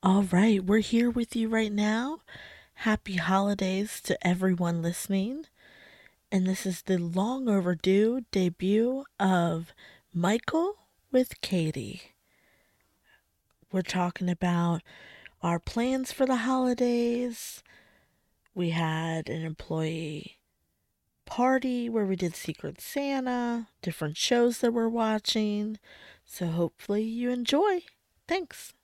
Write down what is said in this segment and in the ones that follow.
All right, we're here with you right now. Happy holidays to everyone listening. And this is the long overdue debut of Michael with Catie. We're talking about our plans for the holidays. We had an employee party where we did Secret Santa, different shows that we're watching. So hopefully you enjoy. Thanks.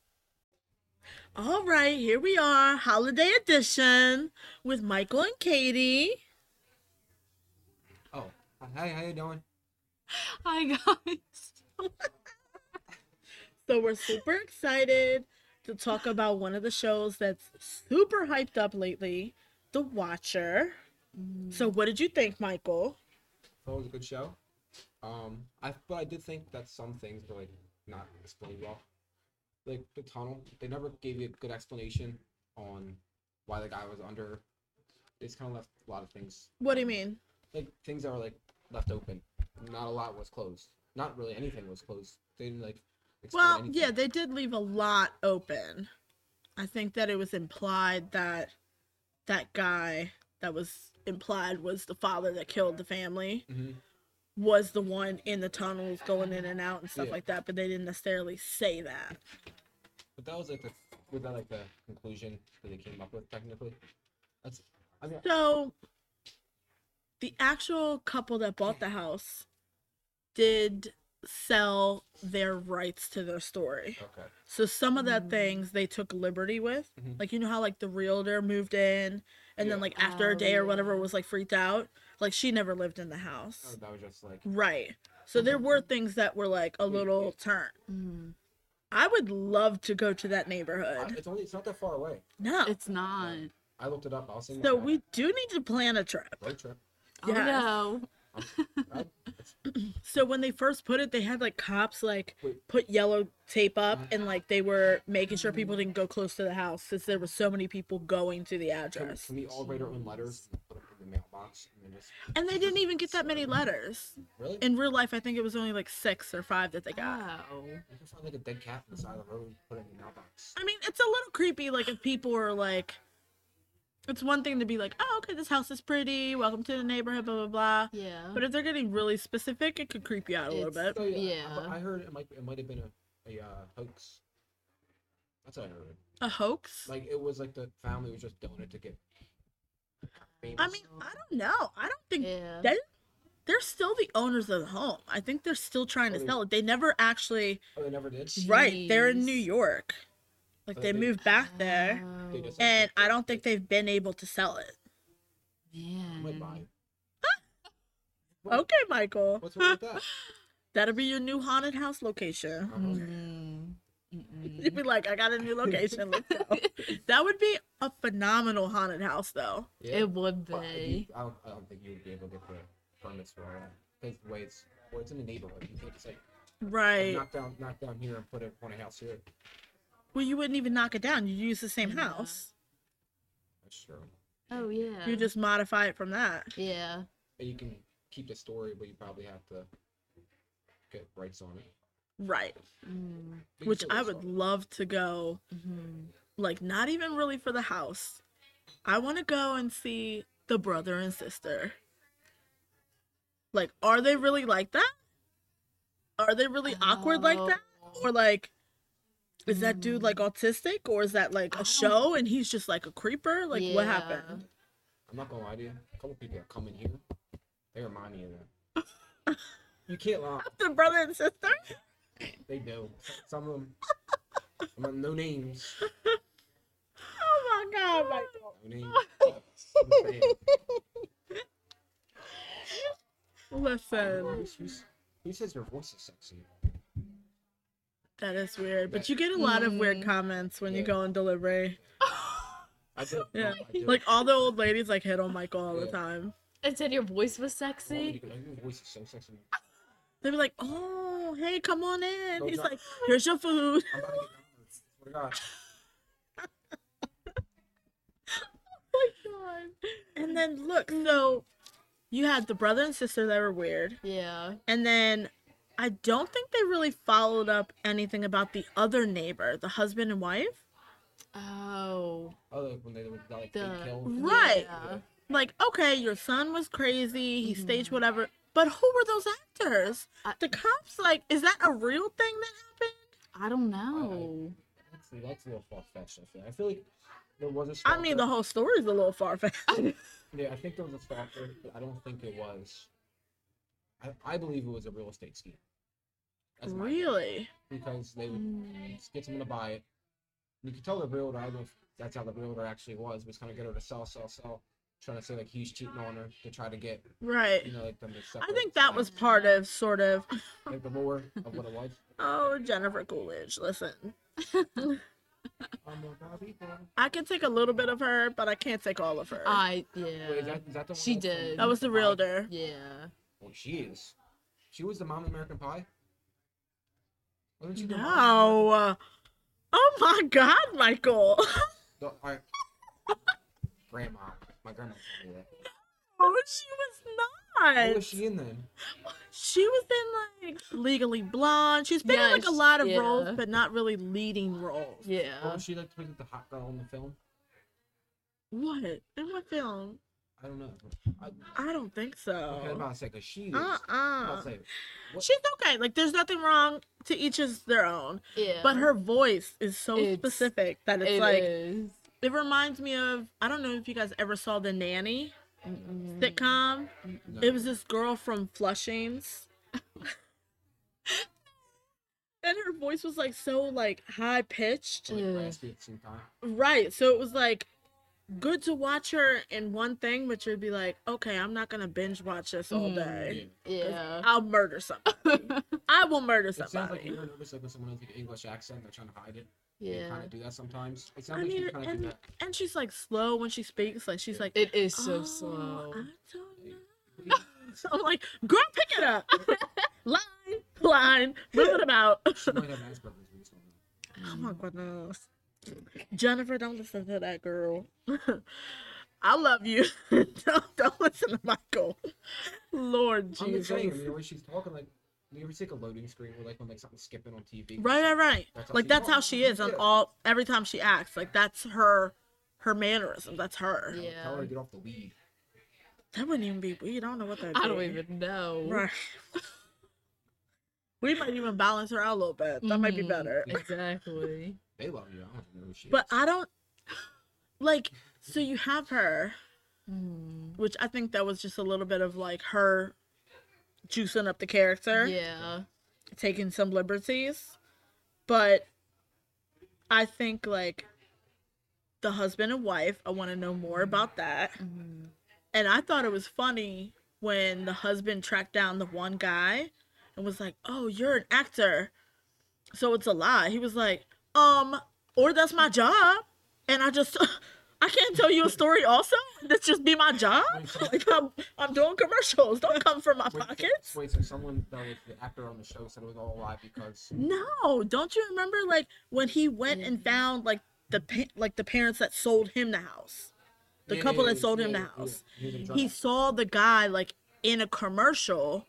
All right, here we are, holiday edition with Michael and Catie. Oh, hi, how you doing? Hi guys. So we're super excited to talk about one of the shows that's super hyped up lately, The Watcher. So what did you think, Michael? Thought it was a good show. Um, I but I did think that some things were like not explained well. Like the tunnel, they never gave you a good explanation on why the guy was under. They just kind of left a lot of things, What do you mean? like things that were like left open. Not a lot was closed. Not really anything was closed. They didn't like. explain Well, anything. yeah, they did leave a lot open. I think that it was implied that that guy that was implied was the father that killed the family Mhm. Was the one in the tunnels going in and out and stuff Yeah. like that, but they didn't necessarily say that. But that was like the was that like the conclusion that they came up with technically. That's I mean So the actual couple that bought the house did sell their rights to their story. okay. So some of that things they took liberty with. Mhm. Like you know how like the realtor moved in and then like after a Oh, day or whatever was like freaked out. Like she never lived in the Oh, house. that was just like Right. So there were things that were like a little turn. Mm, I would love to go to that I- neighborhood. it's only it's not that far away. No. it's not. I looked it up. I was saying So we do need to plan a trip. road trip. Oh no. So when they first put it, they had like cops like Wait. put yellow tape up and like they were making sure people didn't go close to the house since there were so many people going to the Can, address. can we all write our own letters and put them in the mailbox and then just And they didn't even get that many letters. really? In real life, I think it was only like six or five that they got. Oh. you can find like a dead cat on the side of the road and put it in the mailbox. I mean, it's a little creepy. Like if people are like, it's one thing to be like, oh, okay, this house is pretty. Welcome to the neighborhood, blah blah blah. Yeah. But if they're getting really specific, it could creep you out a little bit. So, Yeah. I, I heard it might it might have been a a uh, hoax. That's what I heard. A hoax? Like it was like the family was just doing it to get. Famous. I mean, I don't know. I don't think yeah. they they're still the owners of the home. I think they're still trying to Oh, they- sell it. They never actually oh, they never did. right. They're in New York. Like So they they- moved back there, Oh, and I don't think they've been able to sell it. I might man. it. Okay, Michael. What's wrong with that? That'll be your new haunted house location. Uh-huh. Mm, You'd be like, I got a new location. Let's go. that would be a phenomenal haunted house, though. Yeah. It would But be. you- I don't, I don't think you would be able to get the permits for it. Because the way it's, well, it's in the neighborhood. You can't just like Right. knock down, knock down here and put it on a house here. Well, you wouldn't even knock it down. You'd use the same Yeah. house. That's true. Oh yeah. You just modify it from that. Yeah. And you can keep the story, but you probably have to get rights on it. Right. Mm, Which still I would some. love to go. mhm. Like, not even really for the house. I want to go and see the brother and sister. Like, are they really like that? Are they really awkward like that? Or like, is that dude like autistic? Or is that like a show and he's just like a creeper? Like, what happened? I'm not gonna lie to you. A couple people that come in here, they remind me of that. you can't lie. The brother and sister? They do. Some of them. Some of them, no names. Oh my god, Michael. No names. I'm saying. Listen, Who's- who's- Who says your voice is sexy? that is weird. But you get a lot of weird Mm. comments when you Yeah. go on delivery. I do. Yeah. I do. Like all the old ladies like hit on Michael all the Yeah. time. It said your voice was Oh, you sexy. can- your voice is so sexy. They'd be like, "Oh, hey, come on in." Go He's drop- like, "Here's your food." I'm about to get down. Swear to God. And then look, so you had the brother and sister that were weird, Yeah. and then I don't think they really followed up anything about the other neighbor, the husband and wife. Oh. Oh, like when they like The- fake kills. Right. Yeah. Like, okay, your son was crazy, he staged Mhm. whatever, but who were those actors? I- the cops, like, is that a real thing that happened? I don't know. That's, that's a little far fetched. I feel. I feel like there was a. I Stalker. mean, the whole story's a little far fetched. Yeah, I think there was a stalker, but I don't think it was. I, I believe it was a real estate scheme. That's my guess. really? Because they would Mm. get someone to buy it. You could tell the realtor. I don't know if that's how the realtor actually was. Was kind of get her to sell, sell, sell, trying to say like he's cheating on her to try to get Right. you know like them to I think that was part of sort of, like the lure of what it was. oh, Jennifer Coolidge, listen. I'm a Bobby boy. I can take a little bit of her, but I can't take all of her. I Wait, is yeah. that, is that the one She that's from did. that was the Pie? realtor. Yeah. Well, she is. She was the mom of American Pie. Wasn't she the mom No. Oh my God, Michael. The, I, grandma. My grandma told me that. Oh, she was not. What was she in then? She was in like Legally Blonde. She's been in like a Yes, lot of yeah. roles, but not really leading roles. Or Yeah. was she like was it the hot girl in the film? What? In what film? I don't know. I, I don't think okay, I'm so. about to say because she is. Uh I'm uh about to say, what, She's okay. Like, there's nothing wrong. To each is their own. Yeah. But her voice is so It's- specific that it's It like is. It reminds me of. I don't know if you guys ever saw the Nanny Mm-mm. sitcom. no. It was this girl from Flushings. and her voice was like so like high pitched. like, Ugh. raspy at the same time. Right. So it was like good to watch her in one thing, but you'd be like, okay, I'm not gonna binge watch this all mm-hmm. day. Yeah. I'll murder somebody. I will murder somebody. It sounds like you're nervous like when someone has like an English accent, they're trying to hide it. They Yeah. kind of do that sometimes. It sounds I like mean, you kind of do and, that. and she's like slow when she speaks. Like she's like, It is so "Oh, slow. I don't know." So I'm like, girl, pick it up. line, line, move it about. She might have Asperger's. We just don't know. Oh, oh my goodness. Jennifer, don't listen to that girl. I love you. don't, don't listen to Michael. Lord I'm just saying. I Jesus. mean, the way she's talking, like, you ever see like a loading screen where like when like something's skipping on TV? Right, right, right. That's Like that's how she is on Yeah. all every time she acts. Like that's her her mannerism. That's her. Tell her Yeah. to get off the weed. That wouldn't even be weird. I don't know what that I don't even know. Right. we might even balance her out a little bit. That might be Mhm. better. Exactly. They love you. I don't know who she But is. I don't like so you have her Mm. which I think that was just a little bit of like her juicing up the character, Yeah. taking some liberties. But I think like the husband and wife, I want to know more about that. Mhm. And I thought it was funny when the husband tracked down the one guy and was like, "Oh, you're an actor." So it's a lie. He was like, "Um, or that's my job." And I just I can't tell you a story also. This just be my job. Like I'm I'm doing commercials. Don't come from my Wait, pockets. Wait, so someone that was the actor on the show said it was all a lie because No, don't you remember like when he went and found like the pa- like the parents that sold him the house. The Yeah, couple yeah, that sold yeah, him the house. he was in trouble. he saw the guy like in a commercial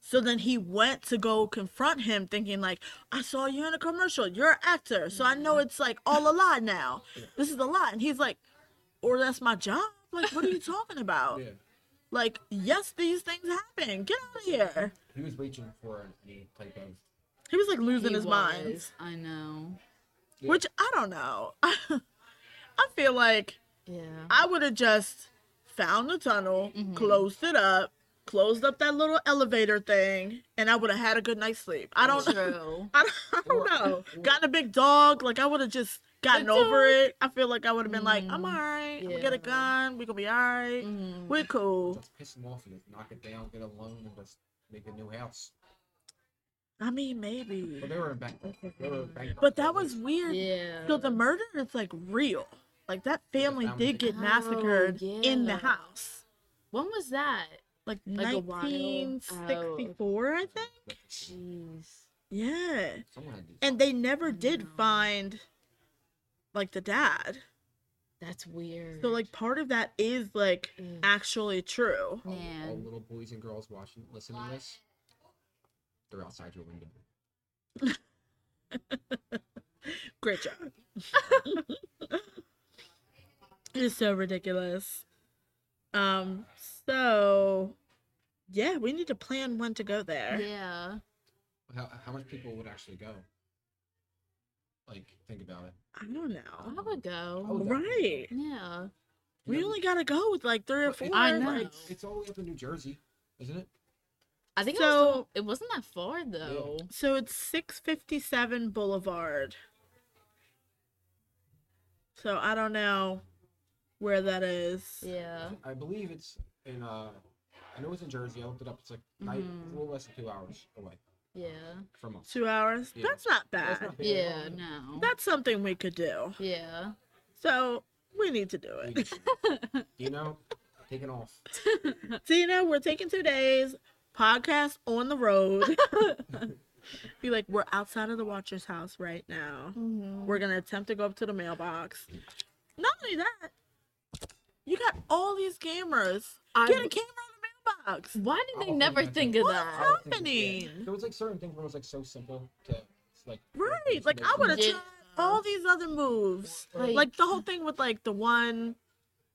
so then he went to go confront him thinking like i saw you in a commercial you're an actor so i know it's like all a lie now this is a lie and he's like or that's my job like what are you talking about Yeah, like yes these things happen get out of here he was reaching for any type of. he was like losing He his mind. I know. Yeah. which i don't know i feel like Yeah. i would have just found the tunnel Mhm. closed it up closed up that little elevator thing and i would have had a good night's sleep i don't True. I don't, I don't Or- know. or- Gotten a big dog, like I would have just gotten The over dog. it. I feel like I would have been like, I'm Mm, alright. I'm gonna get a yeah. gun. We gonna be alright. Mhm. We're cool. Just piss him off and just knock it down, get a loan, and just make a new house. I mean, maybe. But they were in bankrupt. They were bankrupt. But that was weird. Yeah. So the murder is like real. Like that family family did get Oh, massacred in the house. When was that? Like, Like a while? 1964, I think. Jeez. Yeah. Someone had to do And they never did find like the dad. That's weird. So like part of that is like Ugh. actually true. all, all little boys and girls watching, listening to this. They're outside your window. Great job. it's so ridiculous. Um, so yeah, we need to plan when to go there. Yeah. How, how much people would actually go? Like, think about it. I don't know. I would go. Oh, Right. Yeah. We know, only gotta go with like three or four. I know. like- It's, it's all the way up in New Jersey, isn't it? I think So- it, was, it wasn't that far though. So it's six fifty seven Boulevard. So I don't know where that is. Yeah. I believe it's in, uh, I know it's in Jersey. I looked it up. It's like night, Mhm. a little less than two hours away Yeah. from us. Two hours. Yeah. That's not That's bad. not bad Yeah. all. No. That's something we could do. Yeah. So we need to do it. just- you know, taking off. Tina, we're taking two days. Podcast on the road. Be like, we're outside of the Watcher's house right now. Mhm. We're gonna attempt to go up to the mailbox. Not only that, you got all these cameras. I- Get a camera on the mailbox. Why did I'll they never think think of What that? I don't think it's- yeah. happening? There was like certain things where it was like so simple to like Right. Like I would have Yeah. tried all these other moves. Like- Like the whole thing with like the one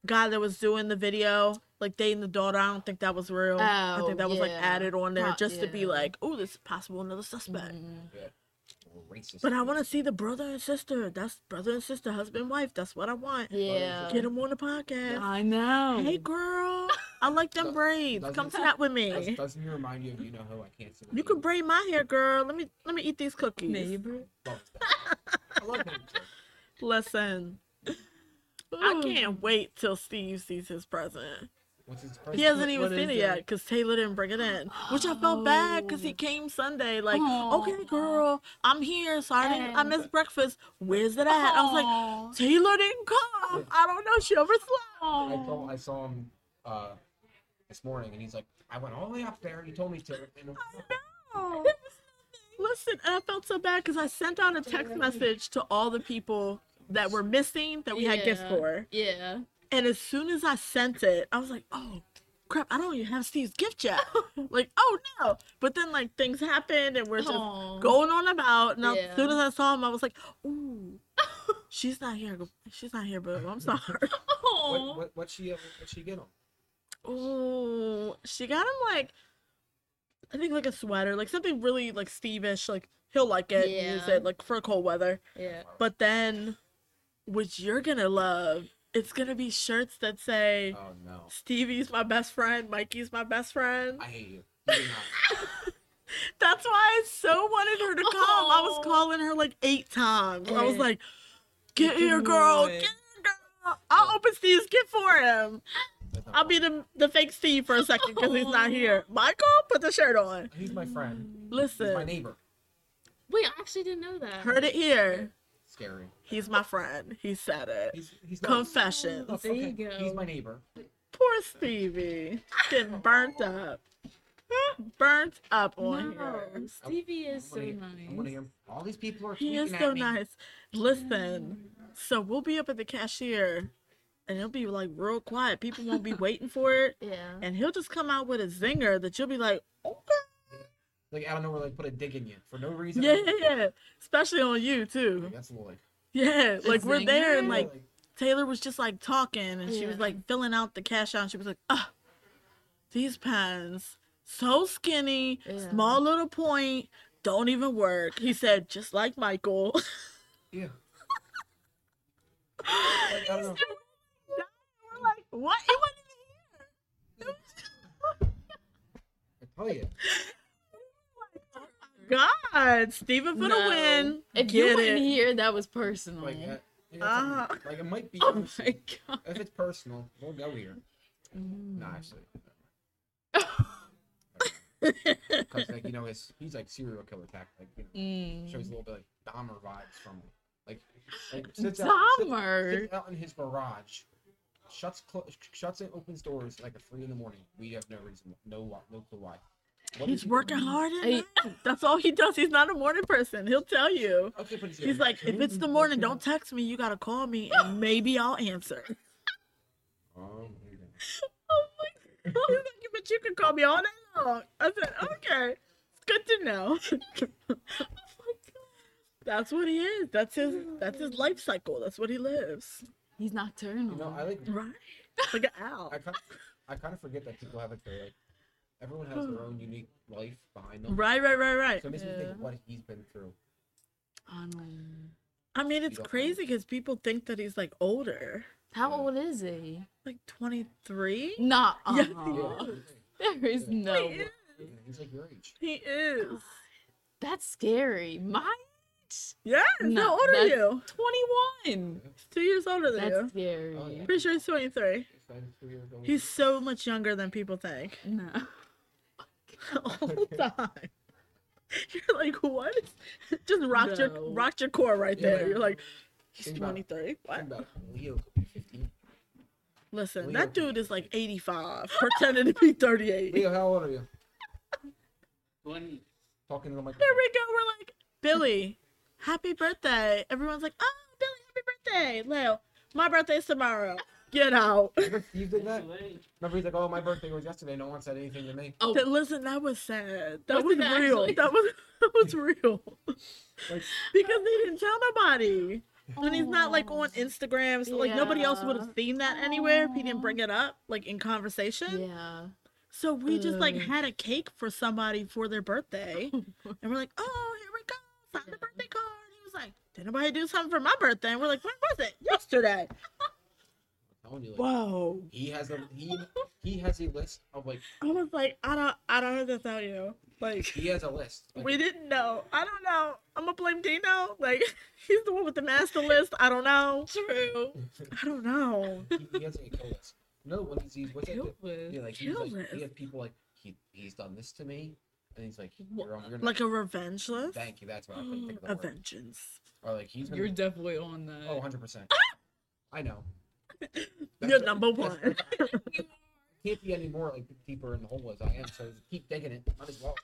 guy that was doing the video, like dating the daughter. I don't think that was real. I Oh, think that was like added on there Pro- just to be like, oh, this is possible another suspect. Mhm. Racist. But I want to see the brother and sister. That's brother and sister, husband, wife. That's what I want. Yeah. Get them on the podcast. I know. Hey, girl, I like them braids. Come chat with Does, me. doesn't he remind you of you know who I can't see? You can braid my hair, girl. Let me let me eat these cookies. neighbor. Love that. I love him too. Listen, I can't wait till Steve sees his present. What's his He hasn't even what seen it yet because Taylor didn't bring it in, which I felt bad because he Oh. came Sunday. Like, Aw. okay, girl, I'm here. Sorry, I I missed breakfast. Where's it at? I was like, Taylor didn't come. I don't know. She overslept. I saw I saw him uh, this morning, and he's like, I went all the way up there. and He told me to. And Listen, and I felt so bad because I sent out a text message to all the people that were missing that we had gifts for. Yeah. And as soon as I sent it, I was like, oh, crap, I don't even have Steve's gift yet. like, oh no. But then, like, things happened and we're just Aw. going on about. And I- as soon as I saw him, I was like, ooh, she's not here. She's not here, boo. I'm sorry. Aw. what what what she uh, what she get him? Ooh, she got him, like, I think, like a sweater, like something really, like, Steve-ish. Like, he'll like it, yeah. use it, like, for cold weather. Yeah. But then, which you're gonna love, it's gonna be shirts that say, Oh no, Stevie's my best friend, Mikey's my best friend. I hate you. You. That's why I so wanted her to come. I was calling her like eight times. I was eh. like, get Get here, girl. Get here, girl. I'll open Steve's gift for him. I'll be the, the fake Steve for a second because he's not here. Michael, put the shirt on. He's my friend. Listen, He's my neighbor. Wait, I actually didn't know that. heard it here. Scary. He's my friend. He said it. He's he's not. Confessions. Oh, there you go. He's my neighbor. Poor Stevie. Getting burnt up. Burnt up on No, here. Stevie is I'm so gonna hear- I'm gonna nice. All these people are. He is so at me. nice. Listen, so we'll be up at the cashier and it'll be like real quiet. People won't be waiting for it. Yeah. And he'll just come out with a zinger that you'll be like, okay. Like I don't know where like put a dig in you for no reason. Yeah, yeah, yeah. Especially on you too. Like, that's Lloyd. Yeah. Like we're there and like Taylor was just like talking and she was like filling out the cash out and she was like, ah, these pants, so skinny, Yeah. small little point, don't even work. He said, just like Michael. yeah. Like, I don't know. We're like, what? He wasn't even here. I tell you. God, Steven for the win. If you Get weren't it. here, that was personal. Like, uh, yeah, like it might be. oh honestly. my god. If it's personal, we'll go here. Mm. Nah, actually. Because like you know, his he's like serial killer tactic. Like, you know, Mm. shows a little bit like Dahmer vibes from him. Like, like sits out, sits, Dahmer. sits out in his garage, shuts clo- shuts and opens doors like at three in the morning. We have no reason, no no clue why. What He's he working doing? hard at Hey. night. That's all he does. He's not a morning person. He'll tell you. Okay, but he's, He's like, if it's the morning, don't text me. You gotta call me, and maybe I'll answer. Oh, you go. Oh my god! Like, but you can call me all day long. I said, okay, it's good to know. That's what he is. That's his. That's his life cycle. That's what he lives. He's nocturnal. You know, I like. Right. Like an owl. I kind of, I kind of forget that people have like their like. Everyone has their own unique life behind them. Right. Right. Right. Right. So it makes me think of what he's been through. Um, I mean, it's crazy because people think that he's like older, how Yeah. old is he? like twenty three. Not. Yes, uh Yeah, There is no. He is. he's like your age. He is. That's scary. My Yes. No, how old are you? 21. He's two years older than That's you. scary. Oh, yeah. Pretty sure he's twenty three. He's like two years old. He's so much younger than people think. No. All the time. You're like, what? Just rocked your rocked your core right there. Yeah. You're like, he's Think 23. What? About it. Leo could be 15. Listen, Leo that dude is like 85, pretending to be 38. Leo, how old are you? 20. Talking to the mic. There we go. We're like, Billy, happy birthday. Everyone's like, oh, Billy, happy birthday. Leo, my birthday's tomorrow. Get out. Remember Steve did that? Remember he's like, oh, my birthday was yesterday. No one said anything to me. Oh, Th- Listen, that was sad. That Was was it real. actually? That was that was real. Like, because they didn't tell nobody. And he's not like on Instagram, so like nobody else would have seen that anywhere if he didn't bring it up, like in conversation. yeah. So we just like had a cake for somebody for their birthday, and we're like, "Oh, here we go, sign the birthday card." He was like, "Did anybody do something for my birthday?" And we're like, "When was it? Yesterday." I'm telling you, like, Whoa! he has a he he has a list of like I was like, "I don't, I don't know what to tell you." Like, he has a list. Like, we didn't know. I don't know. I'm gonna blame Dino. Like, he's the one with the master list. I don't know. True. I don't know. he, he has like a kill list. No, when he's, he's what's that? Kill the- list. Yeah, like he's Kill like list. he has people like he he's done this to me, and he's like, Wha- you're, you're Like a revenge list. Thank you. That's what I'm thinking. of A word. vengeance. Or like he's gonna. You're definitely on that. Oh, 100 percent. Ah! I know. You're That's- number one. Can't be any more like deeper in the hole as I am. So keep digging it. Might as well.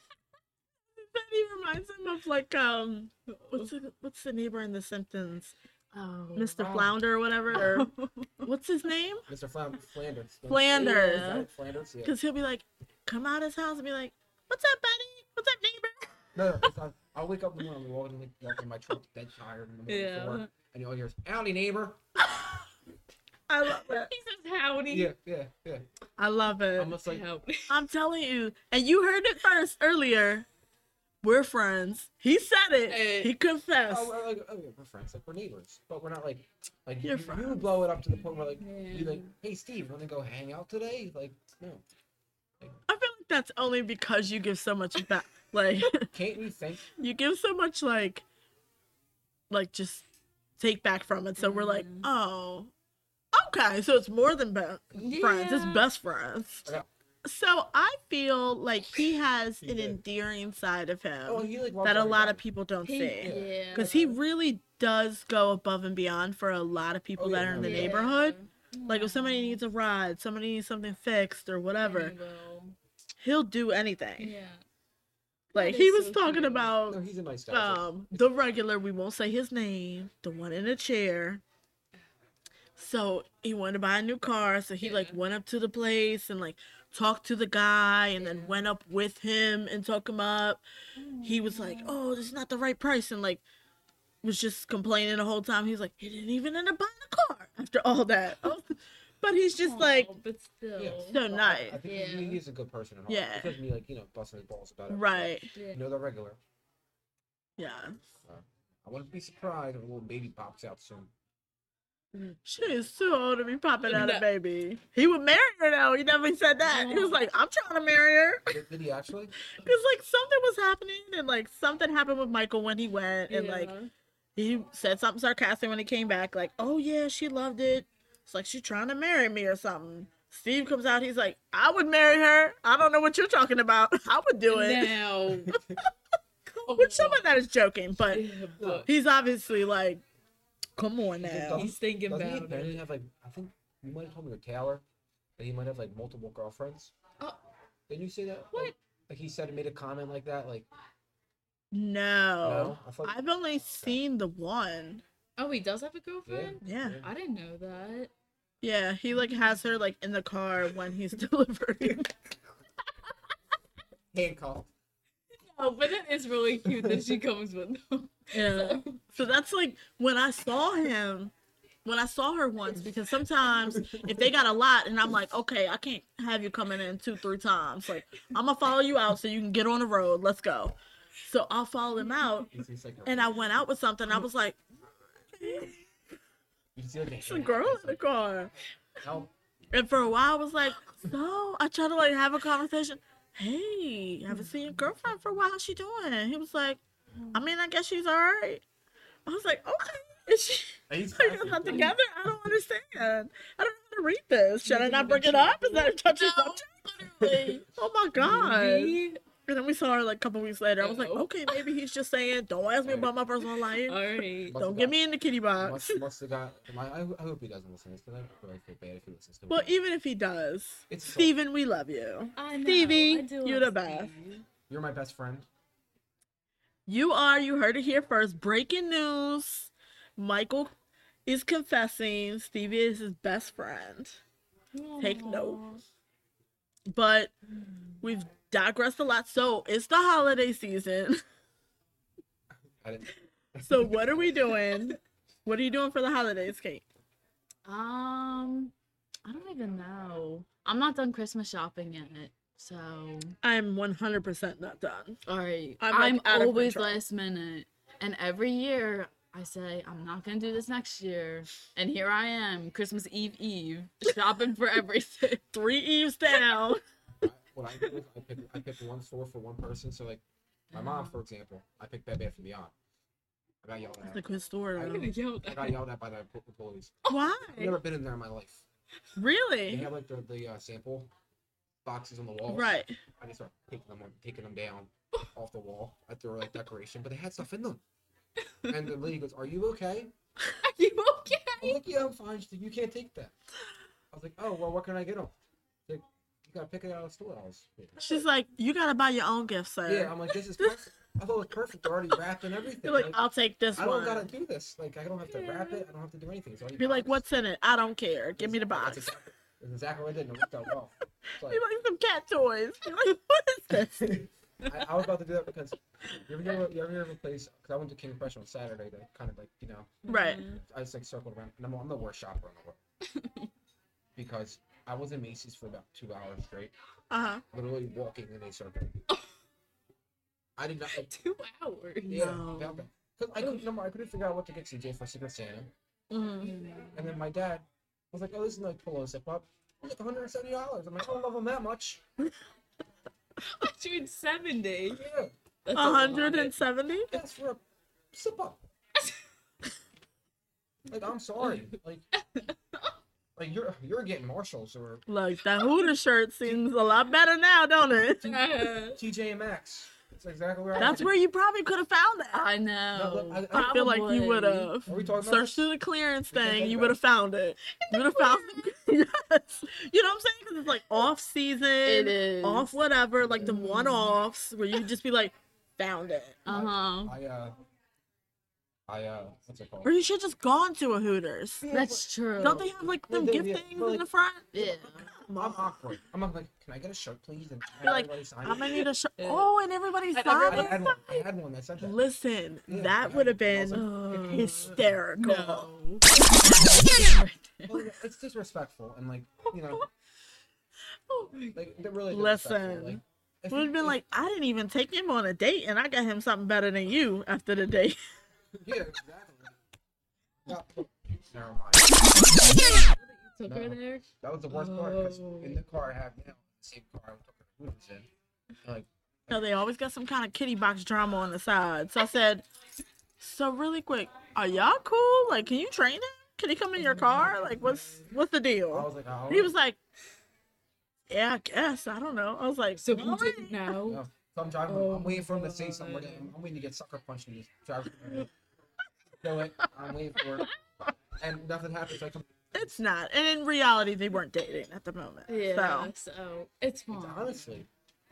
that even reminds him of like um what's the, what's the neighbor in The Simpsons, Oh. Mr. Oh. Flounder or whatever, or what's his name? Mr. Flounder. Flanders. Flanders. Is that it? Flanders. Yeah. Because he'll be like, come out of his house and be like, "What's up, buddy? What's up, neighbor?" No, no. Not, I'll wake up in the morning, walking, like, walking my truck, dead tired in the morning Yeah. before, and you'll hear, "Howdy, neighbor." I love it. He says howdy. Yeah, yeah, yeah. I love it. Almost like Howdy. I'm telling you, and you heard it first earlier. We're friends. He said it. Eh. He confessed. Oh, we're like, oh, yeah, we're friends, like we're neighbors, but we're not like, like You're you, you friends. would blow it up to the point where like you Yeah. like, hey Steve, want to go hang out today? Like, no, I feel like that's only because you give so much back. Like can't we think? you give so much like, like just take back from it. So we're like, Mhm. oh, okay. So it's more than best friends. It's best friends. Yeah. So I feel like he has He an did. endearing side of him Oh, he like that a lot of people don't He- see. yeah. Because he really does go above and beyond for a lot of people Oh, that yeah, are in the yeah. neighborhood. Like if somebody needs a ride, somebody needs something fixed or whatever, He will. do anything. Yeah. Like he was so talking cute. about No, he's a nice guy. um the regular, we won't say his name, the one in a chair. So he wanted to buy a new car, so he like mm-hmm. went up to the place and like talked to the guy and then mm-hmm. went up with him and took him up. He was like, mm-hmm. "Oh, this is not the right price," and like was just complaining the whole time. He's like, "He didn't even end up buying a car after all that." Oh, but he's just oh, like, Aw, but still. Yeah. so oh, Well, nice, I think Yeah. he, he is a good person. And all. Yeah. Because me, like you know, busting his balls about it. right? Yeah. You know, the regular. Yeah. I wouldn't be surprised if a little baby pops out soon. Mm. She is too old to be popping out a baby. He would marry her though. He never said that. He was like, oh. I'm trying to marry her. Did, did he actually? Because like something was happening and like something happened with Michael when he went and like he said something sarcastic when he came back, like, Oh yeah, she loved it. It's like she's trying to marry me or something. Steve comes out, he's like, I would marry her. I don't know what you're talking about. I would do it. Now. Which some of that is joking, but he's obviously like, Come on He now. he's thinking Doesn't he about apparently it. have like I think you might have told me with Taylor that he might have like multiple girlfriends. Oh. Didn't you say that? What? Like, like he said, he made a comment like that. Like No. no, I thought. I've only seen the one. Oh, he does have a girlfriend? Yeah. I didn't know that. Yeah, he like has her like in the car when he's delivering. handcuffed. Oh, but it is really cute that she comes with them. Yeah. So that's like when I saw him, when I saw her once, because sometimes if they got a lot and I'm like, okay, I can't have you coming in two, three times. Like, I'm gonna follow you out so you can get on the road. Let's go. So I'll follow him out. You see, it's like And I went out with something. I was like, you see, like, it's a girl in the car. And for a while, I was like, so I tried to like have a conversation. Hey, haven't seen your girlfriend for a while. How's she doing? He was like, I mean, I guess she's all right. I was like, okay. Is she? He's Are you not together? I don't understand. I don't know how to read this. Should I not bring it up? Is that a touchy subject? literally. Oh my god. Me? And then we saw her like a couple weeks later. I was like, okay, maybe he's just saying, don't ask me about my personal life. Alright. Don't get me in the kitty box. Must, must have got. I, I I hope he doesn't listen to this because I really feel bad if he listens to it. Well, even if he does, It's so- Steven, we love you. I know, Stevie, I do you're love the best. Steve. You're my best friend. You are, you heard it here first. Breaking news. Michael is confessing Stevie is his best friend. Take note. But we've digressed a lot. So it's the holiday season. So what are we doing? What are you doing for the holidays, Kate? Um, I don't even know. I'm not done Christmas shopping yet, so I'm 100% not done. all right. I'm, I'm, like, out of always control. last minute, and every year I say I'm not gonna do this next year, and here I am, Christmas Eve Eve, shopping for everything. Three eves down. I, what I do is I pick I pick one store for one person. So like my mom, for example, I picked Bed Bath and Beyond. I got yelled That's a at. good story. I though. know. Yo, I got yelled at by the employees. Why? I've never been in there in my life. Really? They Really? have like the, the uh, sample boxes on the wall. Right. I just start taking them taking them down off the wall at their like decoration, but they had stuff in them. And the lady goes, "Are you okay?" Are you okay? I'm like, "Yeah, I'm fine." She's like, "You can't take that." I was like, "Oh, well, what can I get them?" She's like, "You gotta pick it out of the store." I was, She's like, you gotta buy your own gift, sir. "Yeah." I'm like, "This is perfect." I thought it was perfect. They're already wrapped and everything. You're like, Like, I'll take this I don't gotta do this. Like, I don't have to wrap it. I don't have to do anything. So Be like, what's in it? I don't care. Give me the That's box. exactly, that's exactly what I did. And it worked out well. It's like- Be like some cat toys. Be like, what is this? I, I was about to do that because you ever hear, you ever hear of a place? Because I went to King Fresh on Saturday to kind of like you know Right. I just like circled around. And I'm, I'm the worst shopper in the world because I was in Macy's for about two hours straight, Uh huh. literally walking in a circle. I did not. Like, Two hours. yeah, No. about I couldn't remember. I couldn't figure out what to get CJ for Secret Santa. Mm-hmm. And then my dad was like, "Oh, this is like pillow zip up." It was like 170 dollars. I'm like, I don't love them that much. Dude, seventy. Yeah, That's a 170? that's for a zip up. like, I'm sorry. Like, like you're you're getting Marshalls or Look, that Hooters shirt seems a lot better now, don't it? TJ Maxx. That's exactly where I That's where you probably could have found that. I No, know. look, I- I I feel like you would have. Are we Searched through the clearance We thing, you would have found it. You would have found yes. You know what I'm saying? Because it's like off season, It is. off whatever, like the one offs where you just be like, found it. Uh huh. I uh, I uh, what's it called? Or you should just gone to a Hooters. That's true. Don't they have like Well, them gift yeah, things well, in the front? Yeah. I'm awkward. I'm like, can I get a shirt, please? And You're like, I'm it. gonna need a shirt. Yeah. Oh, and everybody I- I I had one. I had one that said that. Listen, Yeah, that would have one. I was been like, hysterical. No. Well, it's disrespectful and like you know, like they're really Listen. disrespectful. Like, if Would have been if- like, I didn't even take him on a date, and I got him something better than you after the date. yeah, exactly. Never mind. Took her No. there. That was the worst part because Oh. in the car I have now, the same car I took her to Hooters in, like No, they always got some kind of kitty box drama on the side. So I said, so really quick, are y'all cool? Like, can you train him? Can he come in your car? Like, what's what's the I deal? was like, oh, He was like, yeah, I guess. I don't know. I was like, So "All you didn't know. No. So I'm driving. Oh I'm waiting for him to say something. God. I'm, I'm waiting to get sucker punched in this driver. Go it. I'm waiting for it, and nothing happens. I come. It's not. And in reality, they weren't dating at the moment. Yeah. So, So it's fine. Honestly,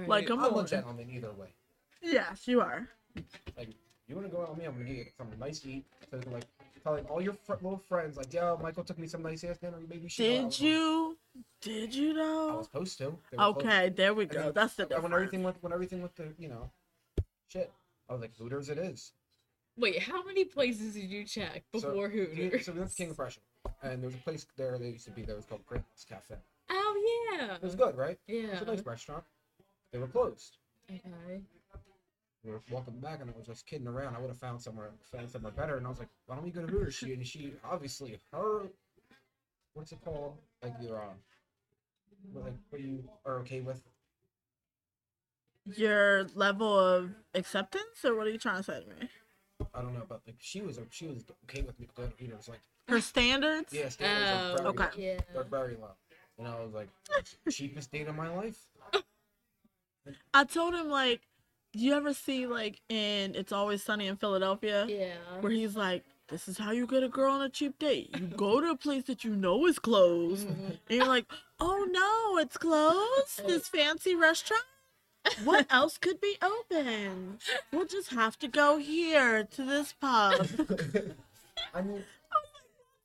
like, come I'm a on. gentleman either way. Yes, you are. Like, you want to go out with me? I'm gonna get you something nice to eat. So you can, like telling all your fr- little friends, like, yo, Michael took me some nice ass dinner. Maybe you should. go out Did with him." you? Did you I though? was supposed to. They were close. Okay, there we go. then- That's the and when everything went, when everything went to, you know, shit. I was like, Hooters, it is. Wait, how many places did you check before So we- Hooters? so we went to King of Prussia, and there was a place there that used to be there. It was called Greatness Cafe. Oh yeah. It was good, right? It Yeah. was a nice restaurant. They were closed. Okay. We were walking back, and I was just kidding around. I would have found somewhere, found somewhere better. And I was like, "Why don't we go to Hooters?" She and she obviously her, what's it called? Like your uh, what, like what you are okay with? Your level of acceptance, or what are you trying to say to me? I don't know, but like she was she was okay with me going to Hooters. Like Her standards? yeah, standards are Oh, very, okay. Yeah. they're very low. And I was like, cheapest date of my life. I told him like, do you ever see like in It's Always Sunny in Philadelphia, Yeah. where he's like, "This is how you get a girl on a cheap date. You go to a place that you know is closed, Mhm. and you're like, oh no, it's closed. This fancy restaurant. What else could be open? We'll just have to go here to this pub." I mean, oh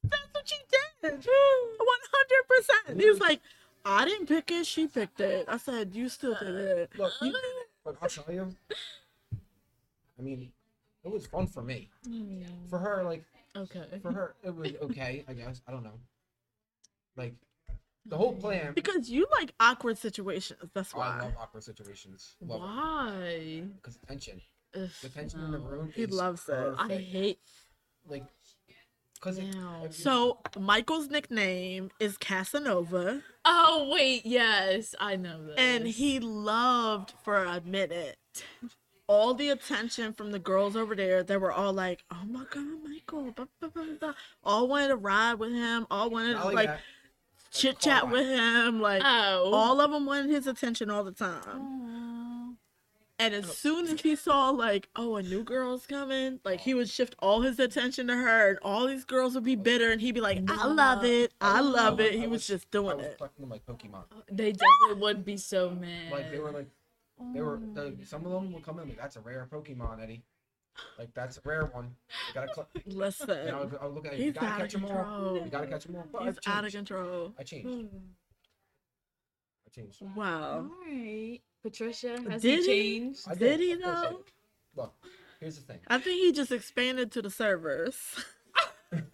That's what she did. One hundred percent. He was like, I didn't pick it. She picked it. I said, you still did it. look, you, look, I'll tell you. I mean, it was fun for me. Mm. For her, like Okay. for her, it was okay. I guess I don't know. Like the whole plan. Because you like awkward situations. That's Oh, I why. love awkward situations. Love. Why? Because tension, Ugh, the tension in the room. He is loves it. I hate. like because No. So Michael's nickname is Casanova, Oh wait, yes, I know this. and he loved for a minute all the attention from the girls over there. They were all like, "Oh my God, Michael!" blah, blah, blah, blah." All wanted to ride with him. All wanted to like chit chat with him. Like Oh. all of them wanted his attention all the time. Aw. And as soon as he saw like, oh, a new girl's coming, like he would shift all his attention to her, and all these girls would be bitter, and he'd be like, I love it, I love it. He was just doing it. collecting them like Pokemon. Oh, they definitely would be so mad. Like they were like they were the, some of them would come in like that's a rare Pokemon, Eddie. Like that's a rare one. You gotta collect. Listen, And I would, I would look at it. You he's gotta out of catch them all. control. You gotta catch them all. But He's I've out of changed. control. I changed. Hmm. I changed. Wow. Alright. Patricia, has Did he he? changed? I Did he Of though? Look, here's the thing. I think he just expanded to the servers.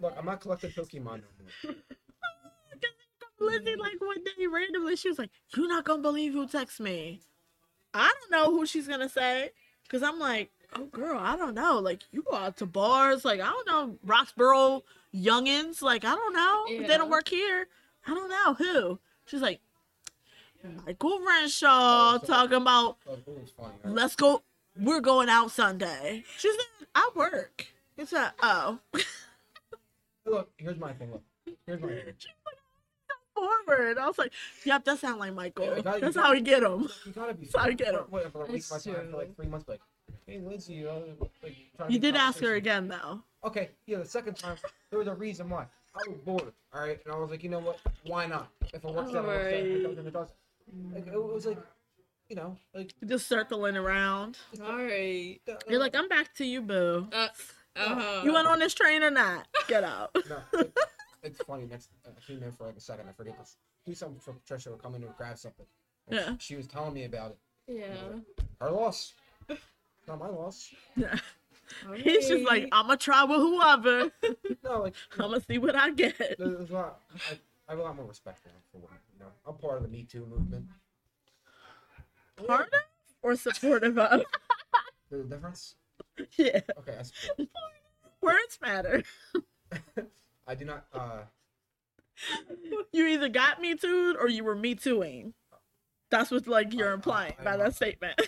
Look, I'm not collecting Pokemon no more. Lizzie, like one day randomly, she was like, "You're not gonna believe who texts me." I don't know who she's gonna say, cause I'm like, "Oh, girl, I don't know. Like, you go out to bars, like I don't know, Roxborough youngins, like I don't know. If they don't work here, I don't know who." She's like, Michael Renshaw Oh, so- talking about, oh, Look, it funny. right? "Let's go. We're going out Sunday." She said, "I work." He said, "Oh." Look, here's my thing. Look, here's my thing. Forward. I was like, "Yep, that sound like Michael. Yeah, I got- That's how we get him." You gotta be. So I get him. Wait, for a my time for like three months. Like, hey, Lindsay, uh, like, You did ask her again though. Okay, yeah, the second time there was a reason why. I was bored, all right, and I was like, you know what? Why not? If it works out, it works out. If it doesn't, it. Like, it was like, you know, like Just circling around. Alright. uh, You're like, I'm back to you, boo. Uh, uh-huh. You went on this train or not? Get out. no, it, it's funny. Next, I came in for like a second. I forget this. Do something for Patricia. Or come in and grab something. And Yeah. She was telling me about it. Yeah. Her loss. Not my loss. Yeah. He's just like, I'ma try with whoever. No, like I'ma see what I get. there's a lot. I, I have a lot more respect now for women. You know, I'm part of the Me Too movement. Part of or supportive of? There's a difference. Yeah. Okay, I support. Words matter. I do not. Uh, You either got me too or you were me tooing. That's what like you're I- I- implying I by that not- statement.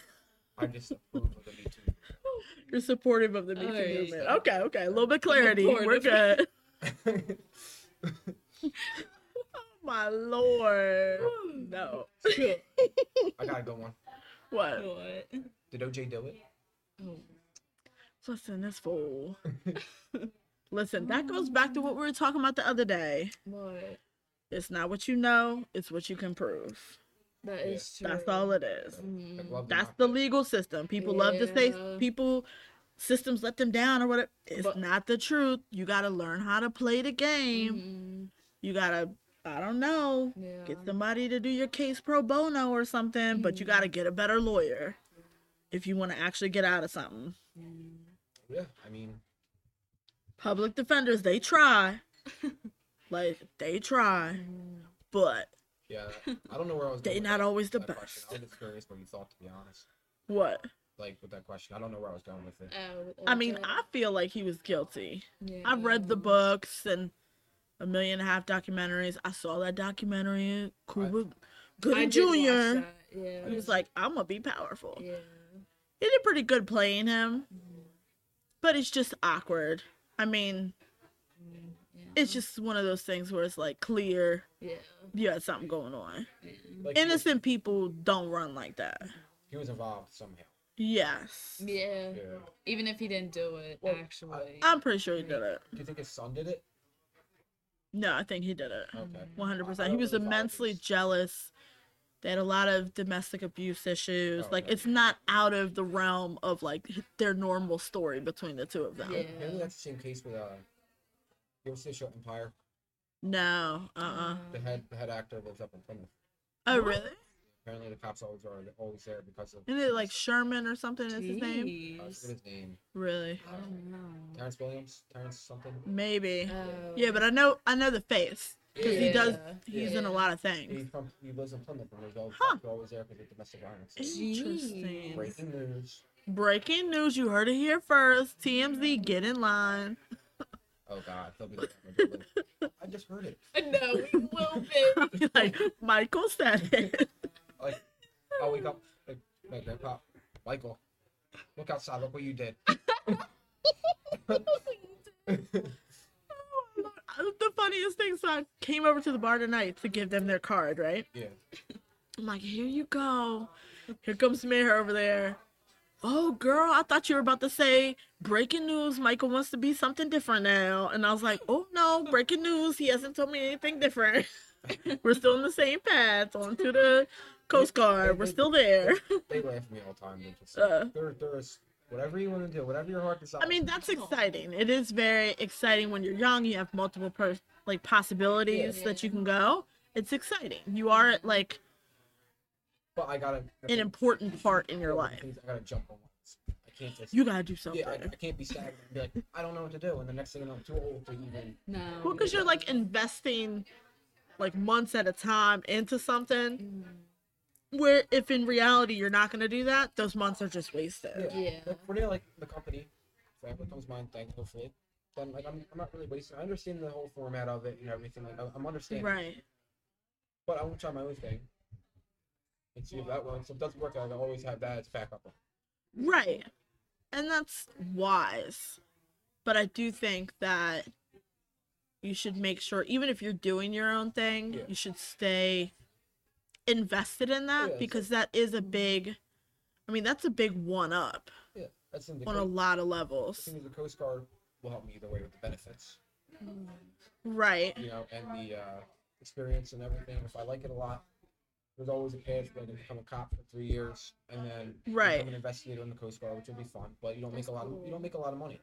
I'm just approve of the Me Too. You're supportive of the Me Too Alright. movement. Okay, okay. A little bit clarity. We're good. Oh my lord. No. I got a good one. What? What? Did OJ do it? Oh. Listen, this fool. Listen, that goes back to what we were talking about the other day. What? It's not what you know, it's what you can prove. That is true. That's all it is. Mm. Like, love the That's the legal system. People love to say people systems let them down or whatever. It's But- not the truth. You got to learn how to play the game. Mhm. You got to I don't know, Yeah. get somebody to do your case pro bono or something, but you got to get a better lawyer. if you want to actually get out of something. Yeah, I mean, Public defenders, they try. like they try, but yeah, I don't know where I was. they going not that- always the that question. best. I was just curious what you thought, to be honest. What? Like with that question, I don't know where I was going with it. Oh, I mean, I feel like he was guilty. Yeah. I've read the books and a million and a half documentaries. I saw that documentary, Cuba I Gooding Jr. that, Yeah. He was like, I'm gonna be powerful. yeah. He did pretty good playing him, but it's just awkward. I mean, mm, Yeah. it's just one of those things where it's like clear yeah. you had something going on. Like he was- Innocent people don't run like that. He was involved somehow. Yes. Yeah. Yeah. Even if he didn't do it, Well, actually. I'm pretty sure he did it. Do you think his son did it? No, I think he did it. Okay. 100%. I He was immensely these. jealous. They had a lot of domestic abuse issues. Like, Okay. it's not out of the realm of like their normal story between the two of them. Yeah. Maybe that's the same case with uh. You ever see the show Empire? No, uh uh The head the head actor lives up in Plymouth. Oh, really? Apparently, the cops always are always there because of. Isn't it like Sherman or something is his name? I forget his name. Really? I don't know. Terrence Williams. Terrence something. Maybe. Oh. Yeah, but I know I know the face because he does. Yeah. He's in a lot of He's things. from. He lives in Plymouth, and there's always, Huh. cops always there because of domestic violence. Interesting. Breaking news. Breaking news! You heard it here first. TMZ, get in line. Oh God, they'll be like, I just heard it. No, we will be. like Michael said it. Like, I'll wake up. Like, my grandpa, Michael, look outside. Look what you did. The funniest thing, so I came over to the bar tonight to give them their card, right? Yeah. I'm like, here you go. Here comes Mayor over there. Oh, girl, I thought you were about to say breaking news. Michael wants to be something different now. And I was like, oh, no, breaking news. He hasn't told me anything different. We're still in the same path onto the Coast Guard. We're still there. They laugh at me all the time. They're just Uh. there, there's whatever you want to do, whatever your heart desires. I mean, that's exciting. It is very exciting when you're young. You have multiple per- like possibilities Yeah. that you can go. It's exciting. You are at like but I gotta. an important part in your life. I gotta jump on once. I can't just. You gotta do something. yeah, I, I can't be stagnant and be like, I don't know what to do, and the next thing I know, I'm too old to even. No. Well, because you're like investing like months at a time into something Mm. Where if in reality you're not going to do that, those months are just wasted. Yeah. Yeah. Like for me, like the company, whatever comes mine, thank hopefully. Then like I'm, I'm not really wasting. I understand the whole format of it and everything. Like I'm- I'm understanding. Right. But I will try my own thing. And see if that works. If it doesn't work, I can always have that as backup. Right. And that's wise. But I do think that you should make sure, even if you're doing your own thing, Yeah. you should stay invested in that Yeah, because that is a big, I mean, that's a big one up Yeah, that's in the. on a lot of levels. thing is, the Coast Guard will help me either way with the benefits, Right. you know, and the uh, experience and everything. If I like it a lot, there's always a path I can become a cop for three years and then Right. become an investigator in the Coast Guard, which will be fun. But you don't make a lot of you don't make a lot of money.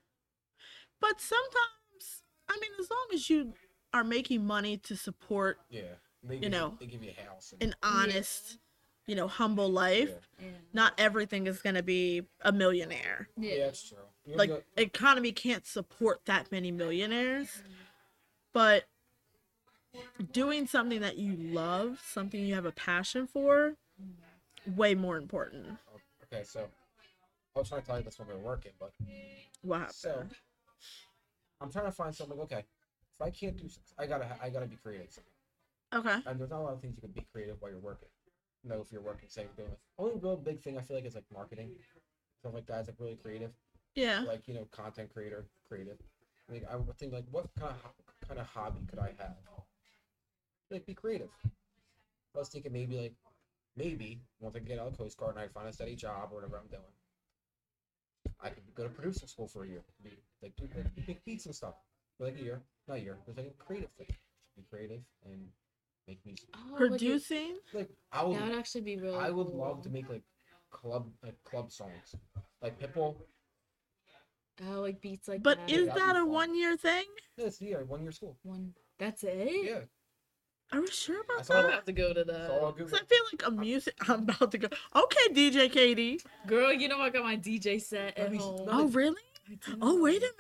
But sometimes, I mean, as long as you are making money to support Yeah, they You give know, they give you a house. And, an honest, you know, humble life, yeah. Yeah. not everything is going to be a millionaire. yeah, Yeah. that's true. You know, Like, you- economy can't support that many millionaires, mm-hmm. but doing something that you love, something you have a passion for, mm-hmm. way more important. okay, so I was trying to tell you this when we were working, but What happened? so I'm trying to find something. Okay, if I can't do, I gotta I gotta be creative. Okay. And there's not a lot of things you can be creative while you're working. You know, if you're working, say you're doing. Only real big thing I feel like is like marketing, stuff like that is like really creative. Yeah. Like you know, content creator, creative. Like I would think like, what kind of kind of hobby could I have? Like be creative. I was thinking maybe like maybe once I get out of Coast Guard and I find a steady job or whatever I'm doing, I could go to producer school for a year. Be, like do like, make beats and stuff for like a year, not a year. It's like a creative thing. Be creative and make music. Oh, like Producing? Like I would, that would actually be really. I would cool. love to make like club like club songs, like Pitbull. Oh, like beats like But that. is that'd that a one year thing? Yeah, it's yeah, one year school. one? That's it. Yeah, Are we sure about That's that? I'm about to go to That's all I'll that. Google. Because I feel like a music. I'm about to go. Okay, DJ Catie. Girl, you know I got my DJ set at me- home. Oh, really? Oh, wait a minute.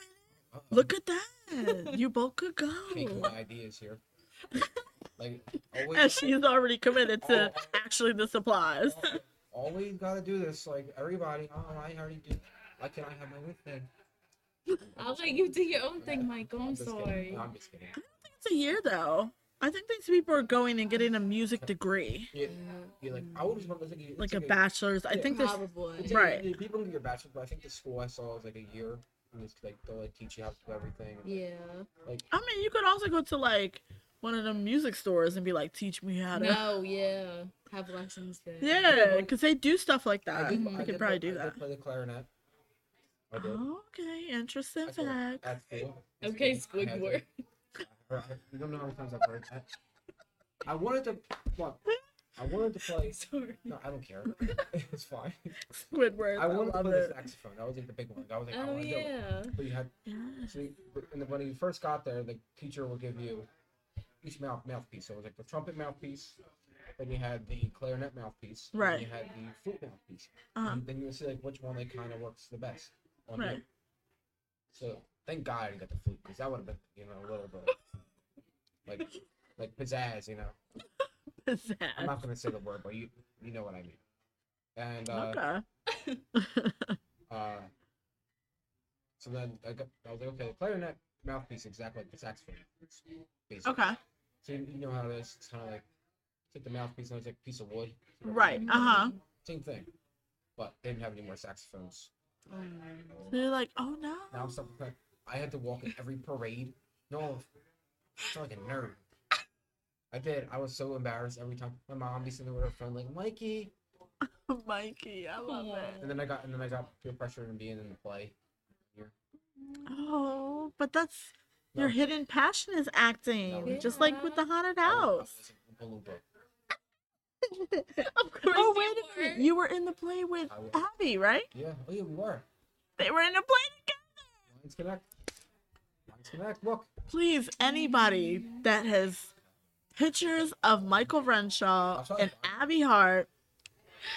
Uh-oh. Look at that. You both could go. Taking my ideas here. Like And always, she's already committed to Oh. actually the supplies. Oh, always gotta do this. Like everybody, oh, I already do. Why can't I have my own thing? I'll let you do your own thing, Michael. I'm just kidding. sorry. No, I'm just kidding. It's a year though. I think these people are going and getting a music degree, Yeah, yeah, like I always want to think it's like a bachelor's. I Yeah. think there's Probably. Right. Like, people can get a bachelor's, but I think the school I saw was like a year. And it's like they'll like teach you how to do everything. Yeah. Like I mean, you could also go to like one of the music stores and be like, "Teach me how to." No, yeah. Have lessons there. Yeah, because they do stuff like that. I did, You I could did probably play, do I that. did play the clarinet. I did. Oh, okay, interesting I saw it fact. at school. Okay, I had to. Squidward. I- I- You don't know how many times I've heard that. I wanted to. Look, I wanted to play. Sorry. No, I don't care. it's fine. Squidward. I I, wanted to love play the saxophone. That was like the big one. That was like I Oh want to do it. yeah. But you had Yeah. So you, and when you first got there, the teacher will give you each mouth mouthpiece. So it was like the trumpet mouthpiece, then you had the clarinet mouthpiece, Right. you had the flute mouthpiece. Uh-huh. And then you would see like which one like kind of works the best on. Right. So thank God I didn't get the flute because that would have been you know a little bit like like pizzazz, you know. pizzazz. I'm not gonna say the word, but you you know what I mean. And uh, Okay. uh, so then I, got, I was like, okay, the clarinet mouthpiece exactly like the saxophone. Basically. okay. So you, you know how it is. It's kind of like take the mouthpiece and it's like a piece of wood. Right. Uh huh. Same thing, but they didn't have any more saxophones. Oh, no. They're like, oh no. Now I'm stuck. with- I had to walk in every parade. No, I felt like a nerd. I did. I was so embarrassed every time. My mom be sitting there with her friend, like Mikey. Mikey, I love it. And then I got, and then I got peer pressure and being in the play. Oh, but that's No. your hidden passion is acting, No. just like with the haunted I was- I house. was in Oompa Loompa. Of course Oh you wait a were. minute, you were in the play with Abby, right? Yeah. Oh yeah, we were. They were in a play together. Lions Connect. Lions Connect. Look. Please, anybody that has pictures of Michael Renshaw I'll try to and Abby Hart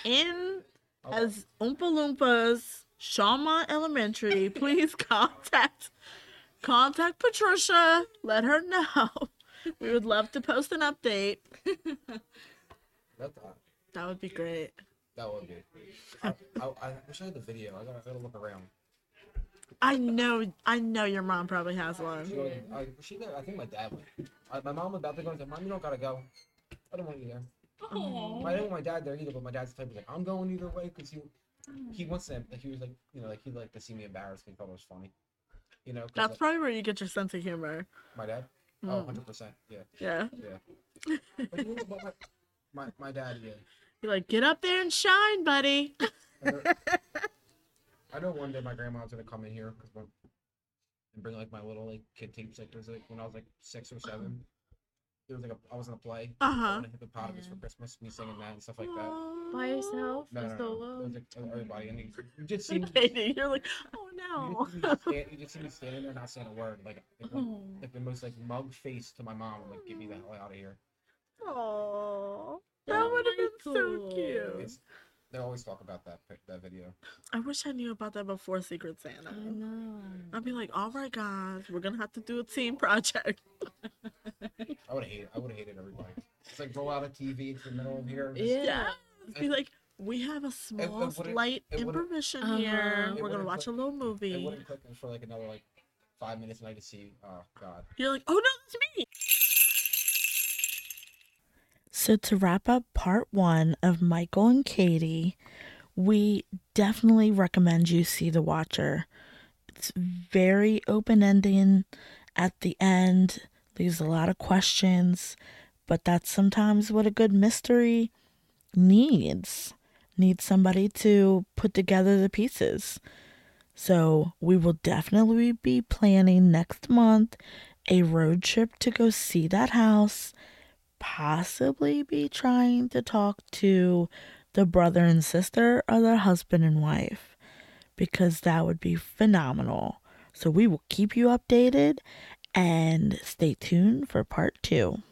in I'll- as Oompa Loompas, Shawmont Elementary, please contact contact Patricia. Let her know. We would love to post an update. That, that, That would be great. that would be. I, I, I wish I had the video. I gotta, I gotta look around. I know, I know your mom probably has She, one. goes, I, she there. I think my dad went. I, my mom was about to go and said, "Mom, you don't gotta go. I don't want you there." Aw. I didn't want my dad there either, but my dad's the type of like, "I'm going either way" because he he wants them. Like he was like, you know, like he'd like to see me embarrassed. He thought it was funny. You know. That's like, probably where you get your sense of humor. my dad. Oh, Mm. 100 percent. Yeah, Yeah. yeah. But you know, but my, my my dad, yeah. You're like, get up there and shine, buddy. I know- one day my grandma's gonna come in here 'cause when- and bring like my little like kid tapes. Like like when I was like six or seven, there was like a I was in a play. Uh huh. On a hippopotamus for Christmas, me singing that and stuff like that. By yourself? No, or no, no. solo? It was like everybody, and you, you just see me. Catie, you're like, oh You no. just, see stand, you just see me standing there, not saying a word, like like, one- Oh. like the most like mug face to my mom, like get me the hell out of here. Oh, that would have been so cute. It's, they always talk about that that video. I wish I knew about that before Secret Santa. I know. I'd be like, all right, guys, we're gonna have to do a team project. I would hate. I would have hated everybody. It's like roll out a TV into the middle of here. just- Yeah. Yeah. Be like, we have a small, wouldn't- slight it wouldn't- intermission Uh-huh. here. It We're gonna wouldn't watch a click- little It movie. wouldn't click for like another like five minutes, and I just see. Oh God. You're like, oh no, it's me. So, to wrap up part one of Michael and Catie, we definitely recommend you see The Watcher. It's very open ending at the end, leaves a lot of questions, but that's sometimes what a good mystery needs. Needs somebody to put together the pieces. So, we will definitely be planning next month a road trip to go see that house, possibly be trying to talk to the brother and sister or the husband and wife because that would be phenomenal. So we will keep you updated and stay tuned for part two.